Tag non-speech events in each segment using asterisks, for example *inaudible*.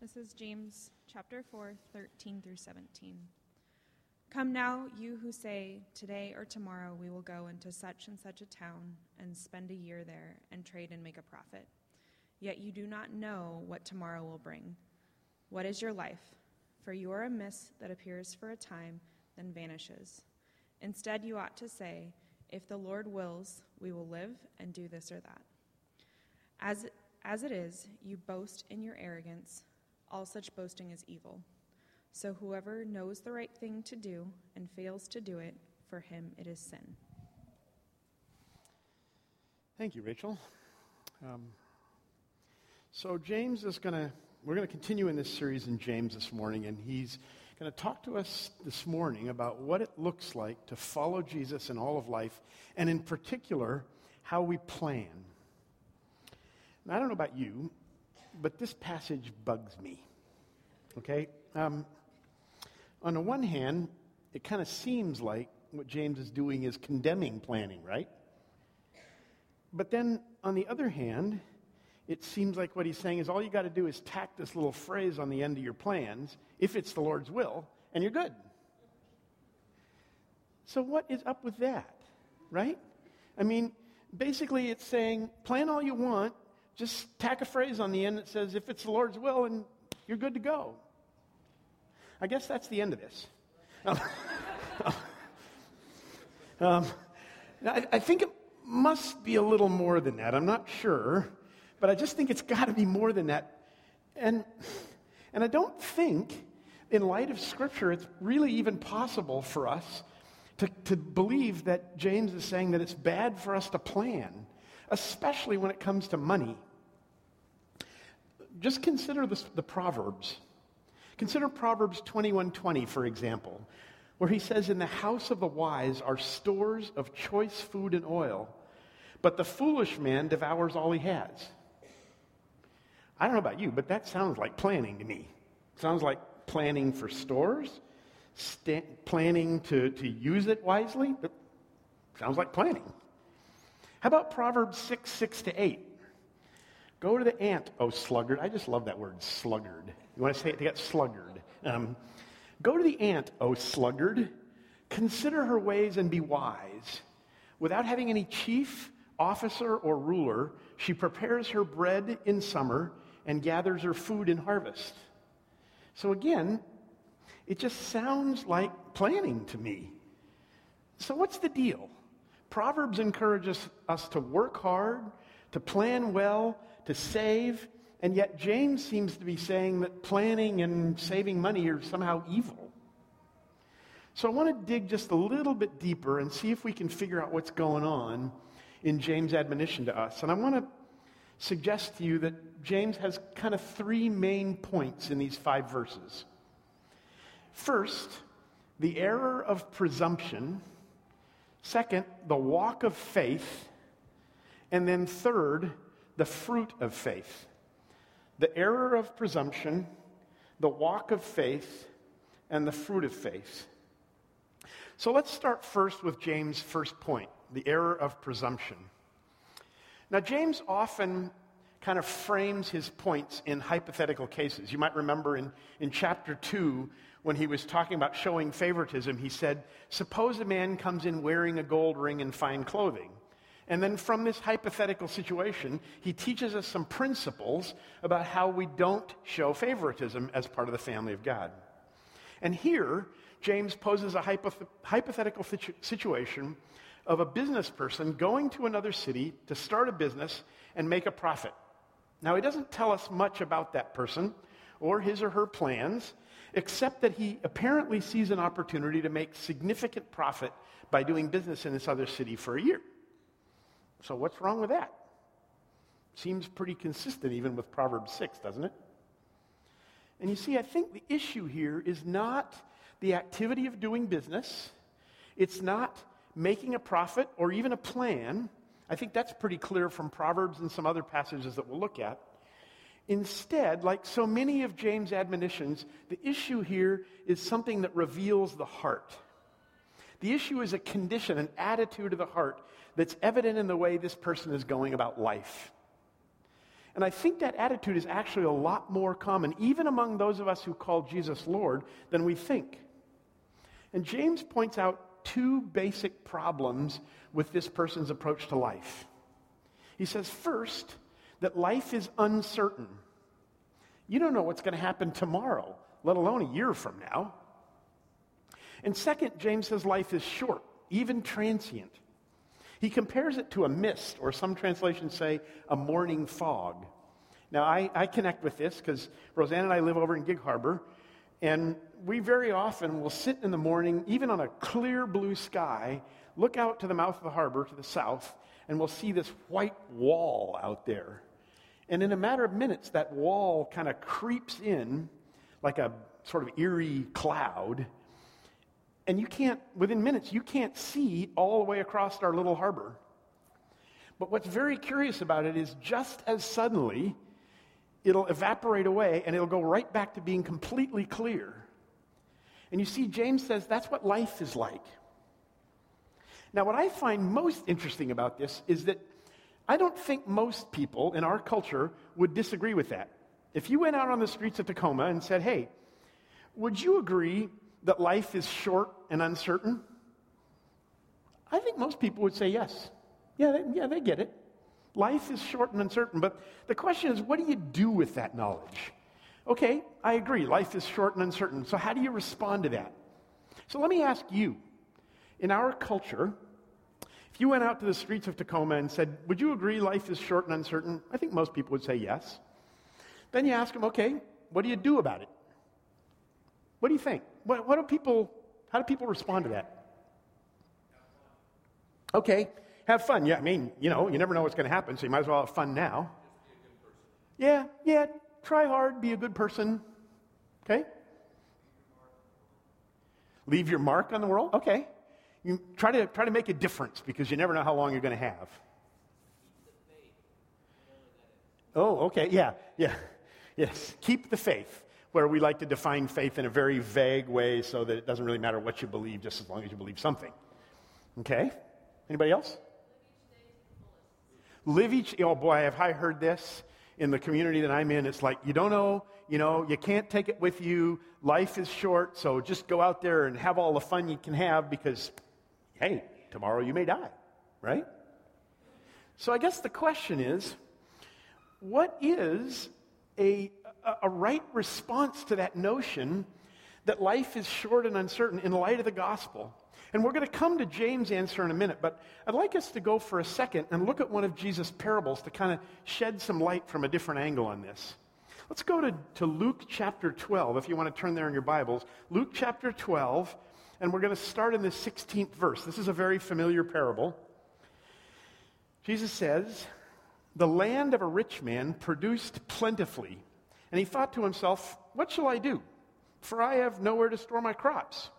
This is James chapter 4, 13 through 17. Come now, you who say, Today or tomorrow we will go into such and such a town and spend a year there and trade and make a profit. Yet you do not know what tomorrow will bring. What is your life? For you are a mist that appears for a time, then vanishes. Instead, you ought to say, If the Lord wills, we will live and do this or that. As, as it is, you boast in your arrogance. All such boasting is evil. So whoever knows the right thing to do and fails to do it, for him it is sin. Thank you, Rachel. Um, so James is going to, we're going to continue in this series in James this morning, and he's going to talk to us this morning about what it looks like to follow Jesus in all of life, and in particular, how we plan. Now, I don't know about you, but this passage bugs me. Okay? Um, on the one hand, it kind of seems like what James is doing is condemning planning, right? But then on the other hand, it seems like what he's saying is all you got to do is tack this little phrase on the end of your plans, if it's the Lord's will, and you're good. So, what is up with that, right? I mean, basically, it's saying plan all you want, just tack a phrase on the end that says, if it's the Lord's will, and you're good to go. I guess that's the end of this. *laughs* um, I, I think it must be a little more than that. I'm not sure, but I just think it's got to be more than that. And, and I don't think, in light of Scripture, it's really even possible for us to, to believe that James is saying that it's bad for us to plan, especially when it comes to money just consider this, the Proverbs. Consider Proverbs 21:20, for example, where he says, In the house of the wise are stores of choice food and oil, but the foolish man devours all he has. I don't know about you, but that sounds like planning to me. Sounds like planning for stores, st- planning to, to use it wisely. Sounds like planning. How about Proverbs 6, 6 to 8? Go to the ant, oh sluggard. I just love that word, sluggard. You want to say it? They got sluggard. Um, Go to the ant, oh sluggard. Consider her ways and be wise. Without having any chief, officer, or ruler, she prepares her bread in summer and gathers her food in harvest. So again, it just sounds like planning to me. So, what's the deal? Proverbs encourages us to work hard, to plan well, to save, and yet James seems to be saying that planning and saving money are somehow evil. So I want to dig just a little bit deeper and see if we can figure out what's going on in James' admonition to us. And I want to suggest to you that James has kind of three main points in these five verses. First, the error of presumption. Second, the walk of faith. And then third, the fruit of faith. The error of presumption, the walk of faith, and the fruit of faith. So let's start first with James' first point the error of presumption. Now, James often kind of frames his points in hypothetical cases. You might remember in, in chapter 2, when he was talking about showing favoritism, he said, Suppose a man comes in wearing a gold ring and fine clothing. And then from this hypothetical situation, he teaches us some principles about how we don't show favoritism as part of the family of God. And here, James poses a hypoth- hypothetical situ- situation of a business person going to another city to start a business and make a profit. Now, he doesn't tell us much about that person or his or her plans, except that he apparently sees an opportunity to make significant profit by doing business in this other city for a year. So, what's wrong with that? Seems pretty consistent even with Proverbs 6, doesn't it? And you see, I think the issue here is not the activity of doing business, it's not making a profit or even a plan. I think that's pretty clear from Proverbs and some other passages that we'll look at. Instead, like so many of James' admonitions, the issue here is something that reveals the heart. The issue is a condition, an attitude of the heart that's evident in the way this person is going about life. And I think that attitude is actually a lot more common, even among those of us who call Jesus Lord, than we think. And James points out two basic problems with this person's approach to life. He says, first, that life is uncertain. You don't know what's going to happen tomorrow, let alone a year from now. And second, James says life is short, even transient. He compares it to a mist, or some translations say a morning fog. Now, I, I connect with this because Roseanne and I live over in Gig Harbor, and we very often will sit in the morning, even on a clear blue sky, look out to the mouth of the harbor to the south, and we'll see this white wall out there. And in a matter of minutes, that wall kind of creeps in like a sort of eerie cloud and you can't, within minutes, you can't see all the way across our little harbor. But what's very curious about it is just as suddenly, it'll evaporate away and it'll go right back to being completely clear. And you see, James says that's what life is like. Now, what I find most interesting about this is that I don't think most people in our culture would disagree with that. If you went out on the streets of Tacoma and said, hey, would you agree that life is short and uncertain? I think most people would say yes. Yeah, they, yeah, they get it. Life is short and uncertain, but the question is, what do you do with that knowledge? Okay, I agree. Life is short and uncertain. So, how do you respond to that? So, let me ask you in our culture, if you went out to the streets of Tacoma and said, Would you agree life is short and uncertain? I think most people would say yes. Then you ask them, Okay, what do you do about it? What do you think? What, what do people, how do people respond to that? Okay, have fun. Yeah, I mean, you know, you never know what's going to happen, so you might as well have fun now. Yeah, yeah, try hard, be a good person. Okay? Leave your mark on the world? Okay. You try to try to make a difference because you never know how long you're going to have. Oh, okay. Yeah, yeah. *laughs* Yes. Keep the faith where we like to define faith in a very vague way so that it doesn't really matter what you believe, just as long as you believe something. Okay? Anybody else? Live each, oh boy, have I heard this in the community that I'm in. It's like, you don't know, you know, you can't take it with you. Life is short, so just go out there and have all the fun you can have because, hey, tomorrow you may die, right? So I guess the question is what is a a right response to that notion that life is short and uncertain in light of the gospel. And we're going to come to James' answer in a minute, but I'd like us to go for a second and look at one of Jesus' parables to kind of shed some light from a different angle on this. Let's go to, to Luke chapter 12, if you want to turn there in your Bibles. Luke chapter 12, and we're going to start in the 16th verse. This is a very familiar parable. Jesus says, The land of a rich man produced plentifully. And he thought to himself, What shall I do? For I have nowhere to store my crops.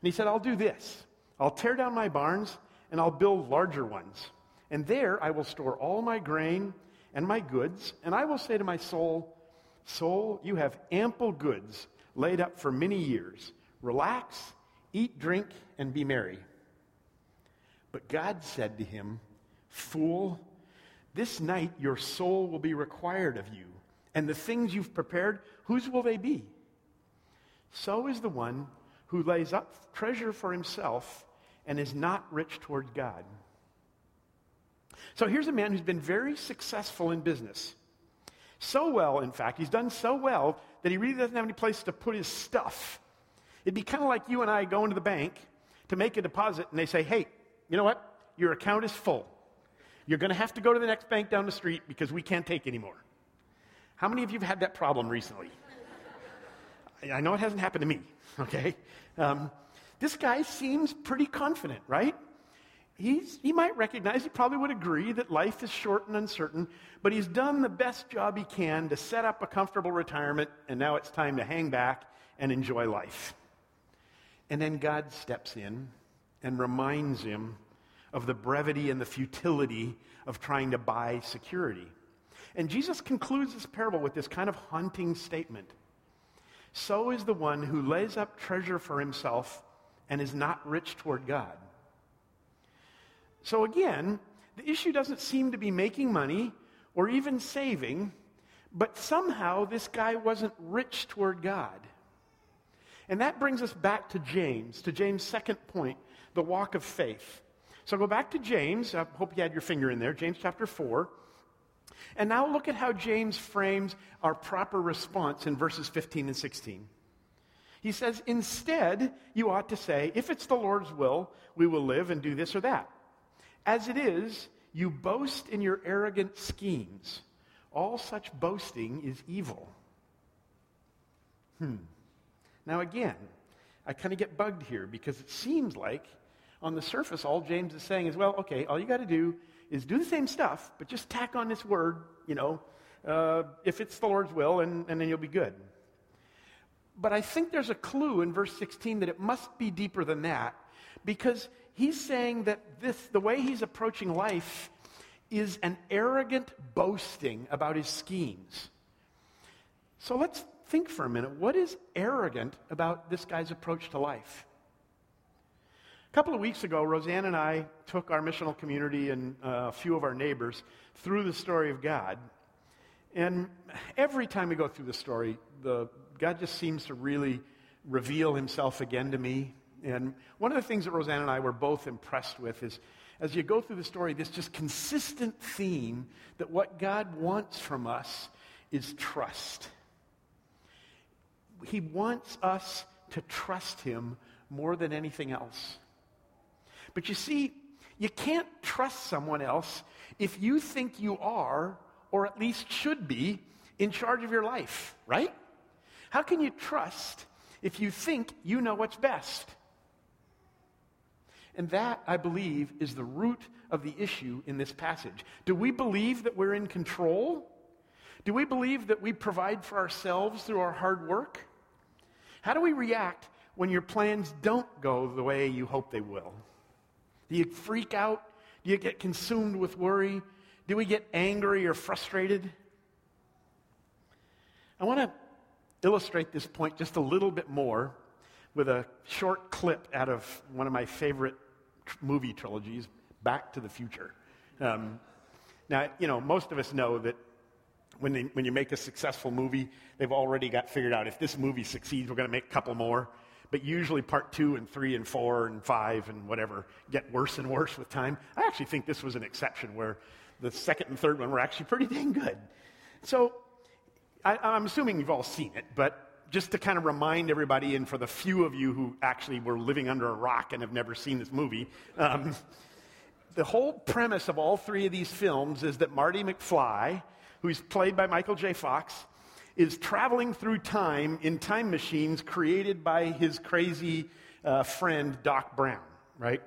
And he said, I'll do this I'll tear down my barns and I'll build larger ones. And there I will store all my grain and my goods. And I will say to my soul, Soul, you have ample goods laid up for many years. Relax, eat, drink, and be merry. But God said to him, Fool, this night your soul will be required of you and the things you've prepared, whose will they be? So is the one who lays up treasure for himself and is not rich toward God. So here's a man who's been very successful in business. So well, in fact, he's done so well that he really doesn't have any place to put his stuff. It'd be kind of like you and I going to the bank to make a deposit, and they say, hey, you know what? Your account is full. You're going to have to go to the next bank down the street because we can't take anymore. How many of you have had that problem recently? I know it hasn't happened to me, okay? Um, this guy seems pretty confident, right? He's, he might recognize, he probably would agree that life is short and uncertain, but he's done the best job he can to set up a comfortable retirement, and now it's time to hang back and enjoy life. And then God steps in and reminds him of the brevity and the futility of trying to buy security. And Jesus concludes this parable with this kind of haunting statement So is the one who lays up treasure for himself and is not rich toward God. So again, the issue doesn't seem to be making money or even saving, but somehow this guy wasn't rich toward God. And that brings us back to James, to James' second point, the walk of faith. So go back to James. I hope you had your finger in there, James chapter 4. And now look at how James frames our proper response in verses 15 and 16. He says, Instead, you ought to say, If it's the Lord's will, we will live and do this or that. As it is, you boast in your arrogant schemes. All such boasting is evil. Hmm. Now, again, I kind of get bugged here because it seems like on the surface, all James is saying is, well, okay, all you got to do is do the same stuff, but just tack on this word, you know, uh, if it's the Lord's will, and, and then you'll be good. But I think there's a clue in verse 16 that it must be deeper than that because he's saying that this, the way he's approaching life is an arrogant boasting about his schemes. So let's think for a minute. What is arrogant about this guy's approach to life? A couple of weeks ago, Roseanne and I took our missional community and uh, a few of our neighbors through the story of God. And every time we go through the story, the, God just seems to really reveal himself again to me. And one of the things that Roseanne and I were both impressed with is as you go through the story, this just consistent theme that what God wants from us is trust. He wants us to trust Him more than anything else. But you see, you can't trust someone else if you think you are, or at least should be, in charge of your life, right? How can you trust if you think you know what's best? And that, I believe, is the root of the issue in this passage. Do we believe that we're in control? Do we believe that we provide for ourselves through our hard work? How do we react when your plans don't go the way you hope they will? Do you freak out? Do you get consumed with worry? Do we get angry or frustrated? I want to illustrate this point just a little bit more with a short clip out of one of my favorite movie trilogies, Back to the Future. Um, now, you know, most of us know that when, they, when you make a successful movie, they've already got figured out if this movie succeeds, we're going to make a couple more. But usually, part two and three and four and five and whatever get worse and worse with time. I actually think this was an exception where the second and third one were actually pretty dang good. So, I, I'm assuming you've all seen it, but just to kind of remind everybody, and for the few of you who actually were living under a rock and have never seen this movie, um, the whole premise of all three of these films is that Marty McFly, who's played by Michael J. Fox, is traveling through time in time machines created by his crazy uh, friend Doc Brown, right?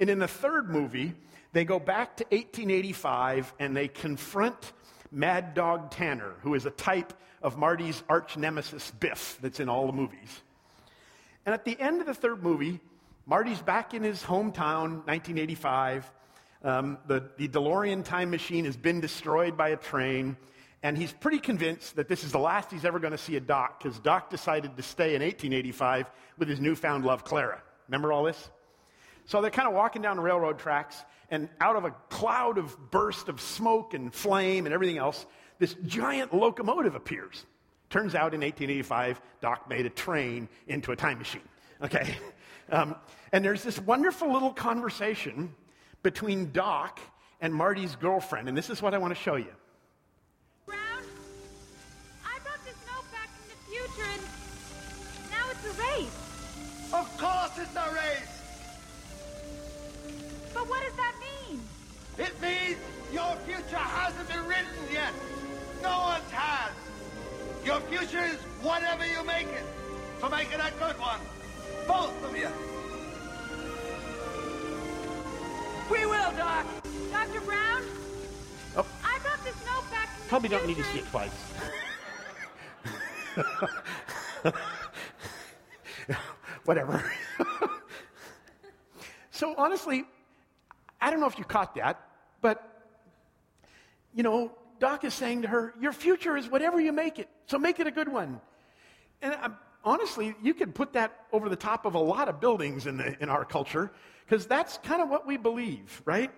And in the third movie, they go back to 1885 and they confront Mad Dog Tannen, who is a type of Marty's arch nemesis, Biff, that's in all the movies. And at the end of the third movie, Marty's back in his hometown, 1985. Um, the, the DeLorean time machine has been destroyed by a train, and he's pretty convinced that this is the last he's ever going to see a Doc, because Doc decided to stay in 1885 with his newfound love, Clara. Remember all this? So they're kind of walking down the railroad tracks, and out of a cloud of burst of smoke and flame and everything else, this giant locomotive appears. Turns out in 1885, Doc made a train into a time machine. Okay? *laughs* Um, and there's this wonderful little conversation between Doc and Marty's girlfriend, and this is what I want to show you. Of course race! But what does that mean? It means your future hasn't been written yet. No one's has. Your future is whatever you make it. So make it a good one. Both of you. We will, Doc. Dr. Brown? Oh. I brought this note back from the Probably don't need to see it twice. *laughs* *laughs* Whatever. *laughs* so honestly, I don't know if you caught that, but you know, Doc is saying to her, Your future is whatever you make it, so make it a good one. And honestly, you could put that over the top of a lot of buildings in, the, in our culture, because that's kind of what we believe, right?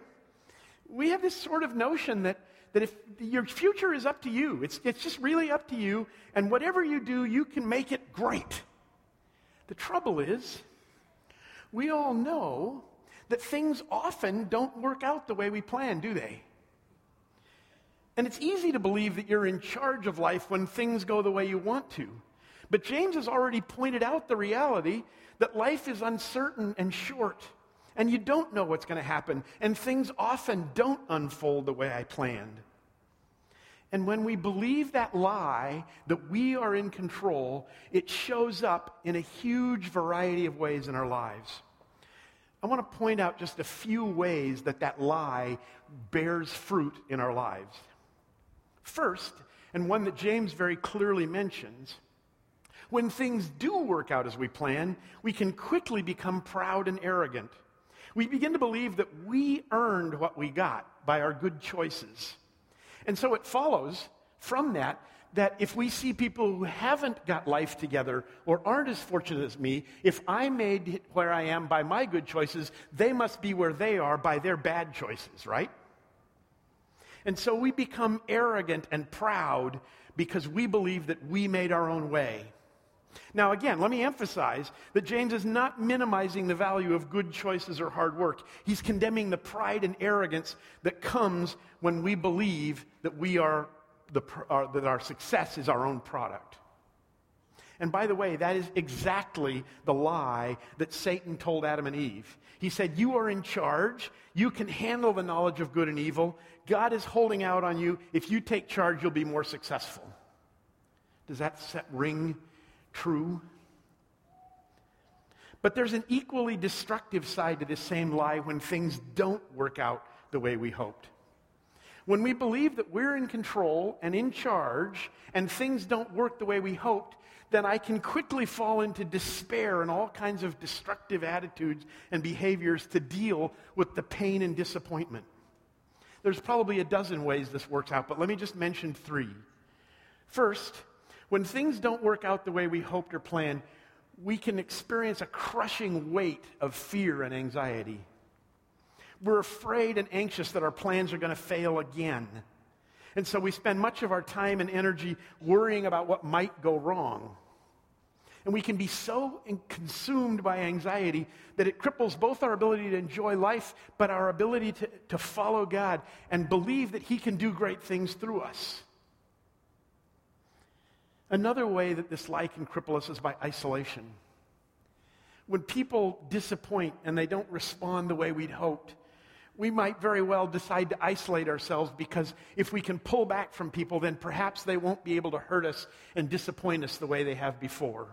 We have this sort of notion that, that if your future is up to you, it's, it's just really up to you, and whatever you do, you can make it great. The trouble is, we all know that things often don't work out the way we plan, do they? And it's easy to believe that you're in charge of life when things go the way you want to. But James has already pointed out the reality that life is uncertain and short, and you don't know what's going to happen, and things often don't unfold the way I planned. And when we believe that lie that we are in control, it shows up in a huge variety of ways in our lives. I want to point out just a few ways that that lie bears fruit in our lives. First, and one that James very clearly mentions, when things do work out as we plan, we can quickly become proud and arrogant. We begin to believe that we earned what we got by our good choices. And so it follows from that that if we see people who haven't got life together or aren't as fortunate as me, if I made it where I am by my good choices, they must be where they are by their bad choices, right? And so we become arrogant and proud because we believe that we made our own way. Now, again, let me emphasize that James is not minimizing the value of good choices or hard work. He's condemning the pride and arrogance that comes when we believe that, we are the, uh, that our success is our own product. And by the way, that is exactly the lie that Satan told Adam and Eve. He said, You are in charge. You can handle the knowledge of good and evil. God is holding out on you. If you take charge, you'll be more successful. Does that set, ring true? But there's an equally destructive side to this same lie when things don't work out the way we hoped. When we believe that we're in control and in charge and things don't work the way we hoped, then I can quickly fall into despair and all kinds of destructive attitudes and behaviors to deal with the pain and disappointment. There's probably a dozen ways this works out, but let me just mention three. First, when things don't work out the way we hoped or planned, we can experience a crushing weight of fear and anxiety. We're afraid and anxious that our plans are going to fail again. And so we spend much of our time and energy worrying about what might go wrong. And we can be so consumed by anxiety that it cripples both our ability to enjoy life, but our ability to, to follow God and believe that He can do great things through us. Another way that this lie can cripple us is by isolation. When people disappoint and they don't respond the way we'd hoped, we might very well decide to isolate ourselves because if we can pull back from people, then perhaps they won't be able to hurt us and disappoint us the way they have before.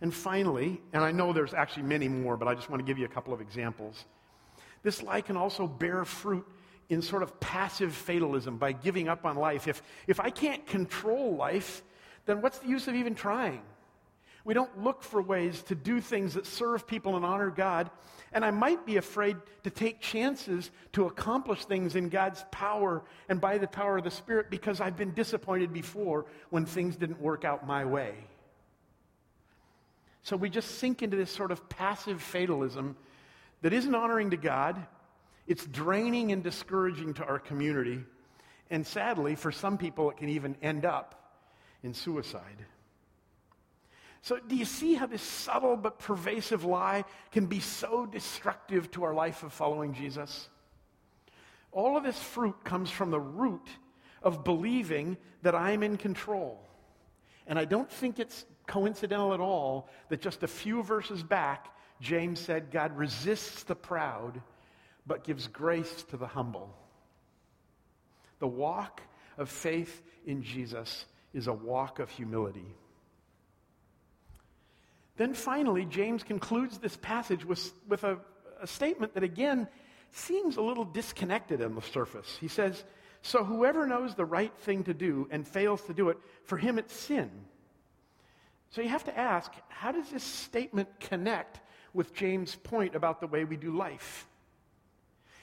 And finally, and I know there's actually many more, but I just want to give you a couple of examples. This lie can also bear fruit in sort of passive fatalism by giving up on life. If, if I can't control life, then what's the use of even trying? We don't look for ways to do things that serve people and honor God. And I might be afraid to take chances to accomplish things in God's power and by the power of the Spirit because I've been disappointed before when things didn't work out my way. So we just sink into this sort of passive fatalism that isn't honoring to God it's draining and discouraging to our community. And sadly, for some people, it can even end up in suicide. So, do you see how this subtle but pervasive lie can be so destructive to our life of following Jesus? All of this fruit comes from the root of believing that I'm in control. And I don't think it's coincidental at all that just a few verses back, James said, God resists the proud but gives grace to the humble. The walk of faith in Jesus is a walk of humility. Then finally, James concludes this passage with, with a, a statement that, again, seems a little disconnected on the surface. He says, So whoever knows the right thing to do and fails to do it, for him it's sin. So you have to ask, how does this statement connect with James' point about the way we do life?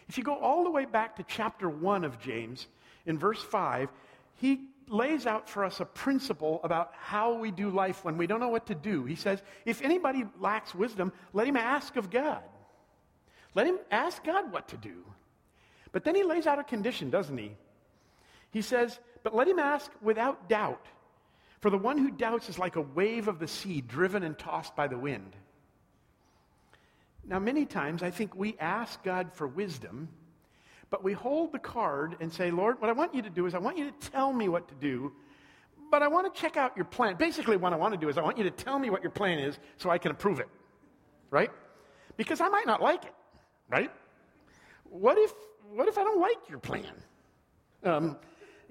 If you go all the way back to chapter 1 of James, in verse 5, he lays out for us a principle about how we do life when we don't know what to do. He says, if anybody lacks wisdom, let him ask of God. Let him ask God what to do. But then he lays out a condition, doesn't he? He says, But let him ask without doubt. For the one who doubts is like a wave of the sea driven and tossed by the wind. Now, many times I think we ask God for wisdom, but we hold the card and say, Lord, what I want you to do is I want you to tell me what to do, but I want to check out your plan. Basically, what I want to do is I want you to tell me what your plan is so I can approve it, right? Because I might not like it, right? What if, what if I don't like your plan? Um,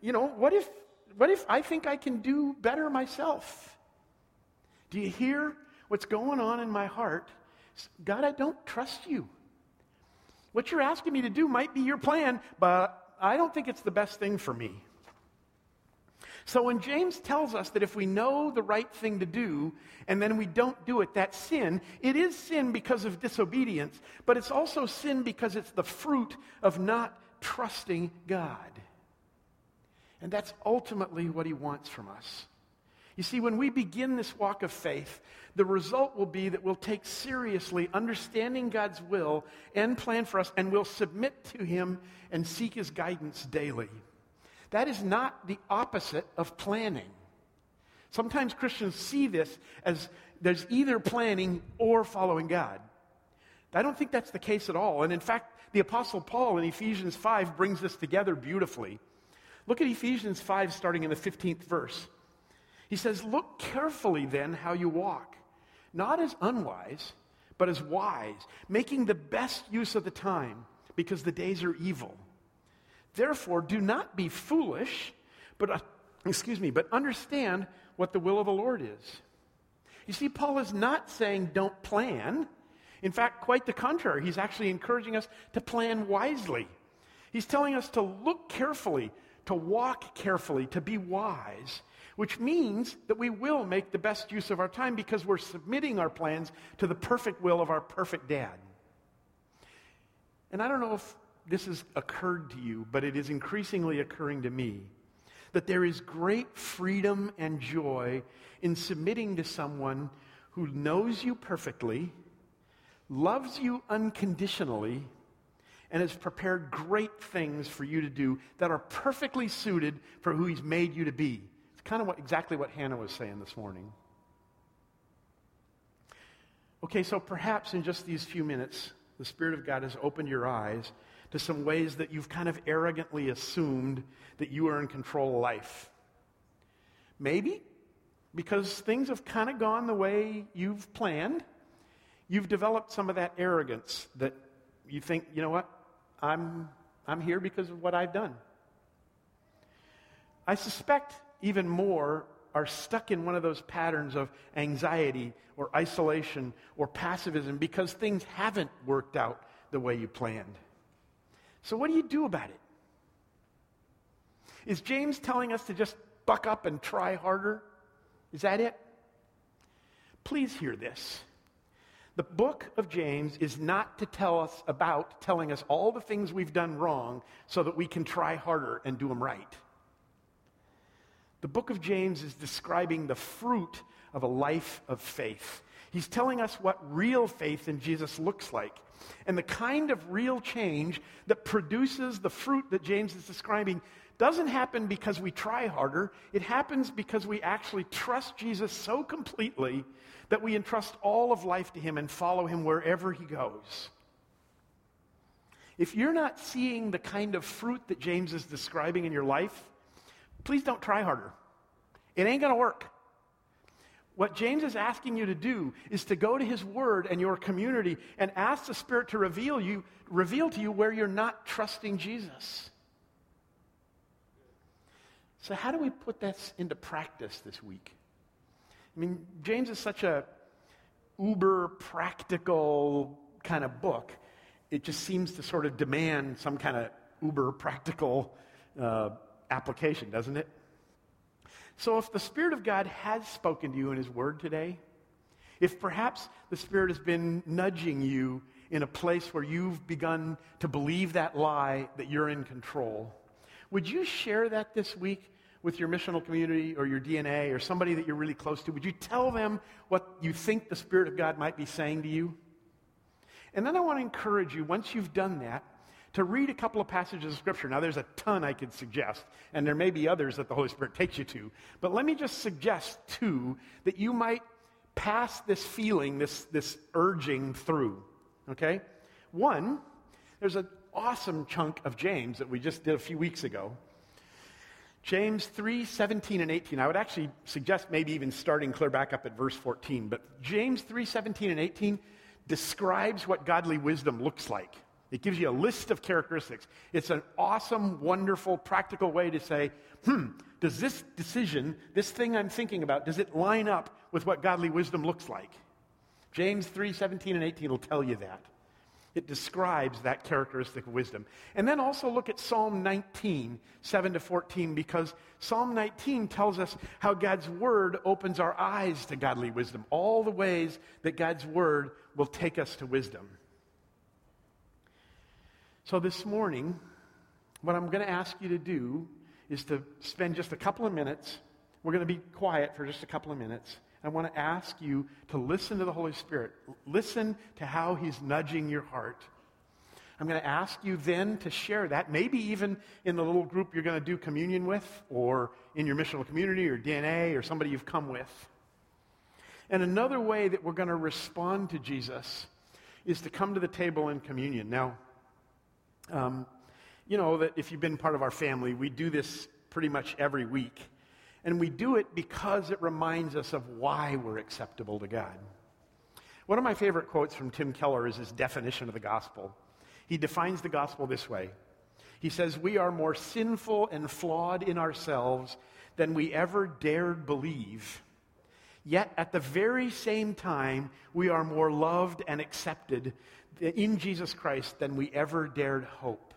you know, what if, what if I think I can do better myself? Do you hear what's going on in my heart? God, I don't trust you. What you're asking me to do might be your plan, but I don't think it's the best thing for me. So when James tells us that if we know the right thing to do and then we don't do it, that's sin. It is sin because of disobedience, but it's also sin because it's the fruit of not trusting God. And that's ultimately what he wants from us. You see, when we begin this walk of faith, the result will be that we'll take seriously understanding God's will and plan for us, and we'll submit to Him and seek His guidance daily. That is not the opposite of planning. Sometimes Christians see this as there's either planning or following God. I don't think that's the case at all. And in fact, the Apostle Paul in Ephesians 5 brings this together beautifully. Look at Ephesians 5, starting in the 15th verse. He says, Look carefully then how you walk, not as unwise, but as wise, making the best use of the time, because the days are evil. Therefore, do not be foolish, but, uh, excuse me, but understand what the will of the Lord is. You see, Paul is not saying don't plan. In fact, quite the contrary. He's actually encouraging us to plan wisely. He's telling us to look carefully, to walk carefully, to be wise, which means that we will make the best use of our time because we're submitting our plans to the perfect will of our perfect dad. And I don't know if this has occurred to you, but it is increasingly occurring to me that there is great freedom and joy in submitting to someone who knows you perfectly, loves you unconditionally, and has prepared great things for you to do that are perfectly suited for who he's made you to be. It's kind of what, exactly what Hannah was saying this morning. Okay, so perhaps in just these few minutes, the Spirit of God has opened your eyes to some ways that you've kind of arrogantly assumed that you are in control of life. Maybe because things have kind of gone the way you've planned, you've developed some of that arrogance that you think, you know what, I'm, I'm here because of what I've done. I suspect even more are stuck in one of those patterns of anxiety or isolation or passivism because things haven't worked out the way you planned. So, what do you do about it? Is James telling us to just buck up and try harder? Is that it? Please hear this. The book of James is not to tell us about telling us all the things we've done wrong so that we can try harder and do them right. The book of James is describing the fruit of a life of faith. He's telling us what real faith in Jesus looks like. And the kind of real change that produces the fruit that James is describing doesn't happen because we try harder. It happens because we actually trust Jesus so completely that we entrust all of life to him and follow him wherever he goes. If you're not seeing the kind of fruit that James is describing in your life, please don't try harder. It ain't going to work. What James is asking you to do is to go to his word and your community and ask the Spirit to reveal you, reveal to you where you're not trusting Jesus. So how do we put this into practice this week? I mean, James is such a uber practical kind of book. It just seems to sort of demand some kind of uber practical uh, application, doesn't it? So, if the Spirit of God has spoken to you in His Word today, if perhaps the Spirit has been nudging you in a place where you've begun to believe that lie that you're in control, would you share that this week with your missional community or your DNA or somebody that you're really close to? Would you tell them what you think the Spirit of God might be saying to you? And then I want to encourage you, once you've done that, to read a couple of passages of Scripture. Now, there's a ton I could suggest, and there may be others that the Holy Spirit takes you to. But let me just suggest two that you might pass this feeling, this, this urging through. Okay? One, there's an awesome chunk of James that we just did a few weeks ago. James 3, 17 and 18. I would actually suggest maybe even starting clear back up at verse 14. But James 3, 17 and 18 describes what godly wisdom looks like. It gives you a list of characteristics. It's an awesome, wonderful, practical way to say, hmm, does this decision, this thing I'm thinking about, does it line up with what godly wisdom looks like? James 3, 17 and 18 will tell you that. It describes that characteristic of wisdom. And then also look at Psalm 19, 7 to 14, because Psalm 19 tells us how God's word opens our eyes to godly wisdom, all the ways that God's word will take us to wisdom. So this morning, what I'm going to ask you to do is to spend just a couple of minutes. We're going to be quiet for just a couple of minutes. I want to ask you to listen to the Holy Spirit. Listen to how He's nudging your heart. I'm going to ask you then to share that, maybe even in the little group you're going to do communion with, or in your missional community, or DNA, or somebody you've come with. And another way that we're going to respond to Jesus is to come to the table in communion. Now, um, you know that if you've been part of our family, we do this pretty much every week. And we do it because it reminds us of why we're acceptable to God. One of my favorite quotes from Tim Keller is his definition of the gospel. He defines the gospel this way He says, We are more sinful and flawed in ourselves than we ever dared believe. Yet at the very same time, we are more loved and accepted in Jesus Christ than we ever dared hope.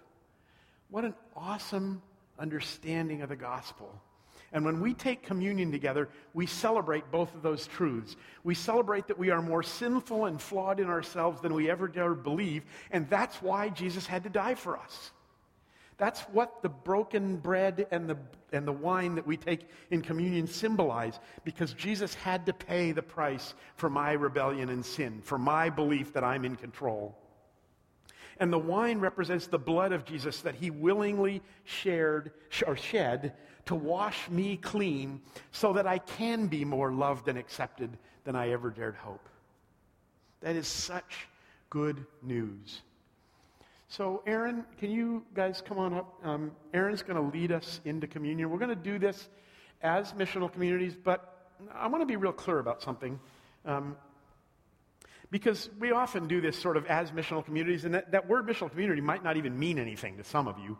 What an awesome understanding of the gospel. And when we take communion together, we celebrate both of those truths. We celebrate that we are more sinful and flawed in ourselves than we ever dared believe, and that's why Jesus had to die for us. That's what the broken bread and the, and the wine that we take in communion symbolize, because Jesus had to pay the price for my rebellion and sin, for my belief that I'm in control. And the wine represents the blood of Jesus that he willingly shared or shed to wash me clean so that I can be more loved and accepted than I ever dared hope. That is such good news. So, Aaron, can you guys come on up? Um, Aaron's going to lead us into communion. We're going to do this as missional communities, but I want to be real clear about something. Um, because we often do this sort of as missional communities, and that, that word missional community might not even mean anything to some of you.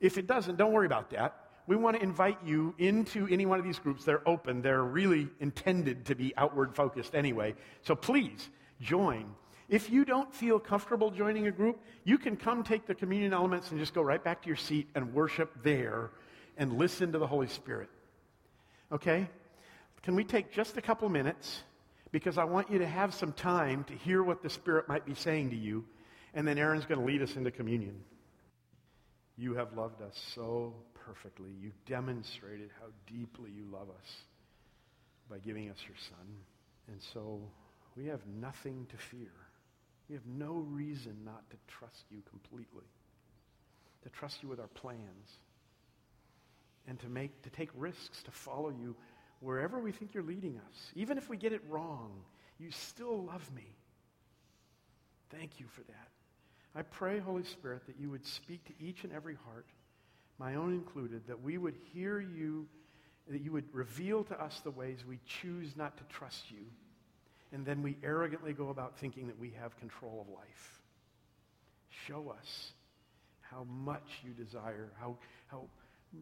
If it doesn't, don't worry about that. We want to invite you into any one of these groups. They're open, they're really intended to be outward focused anyway. So please join. If you don't feel comfortable joining a group, you can come take the communion elements and just go right back to your seat and worship there and listen to the Holy Spirit. Okay? Can we take just a couple minutes? Because I want you to have some time to hear what the Spirit might be saying to you, and then Aaron's going to lead us into communion. You have loved us so perfectly. You demonstrated how deeply you love us by giving us your Son. And so we have nothing to fear. We have no reason not to trust you completely, to trust you with our plans, and to, make, to take risks to follow you wherever we think you're leading us. Even if we get it wrong, you still love me. Thank you for that. I pray, Holy Spirit, that you would speak to each and every heart, my own included, that we would hear you, that you would reveal to us the ways we choose not to trust you and then we arrogantly go about thinking that we have control of life. Show us how much you desire, how, how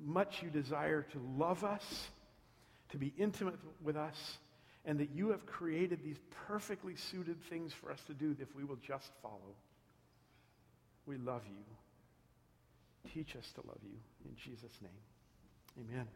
much you desire to love us, to be intimate with us, and that you have created these perfectly suited things for us to do if we will just follow. We love you. Teach us to love you. In Jesus' name, amen.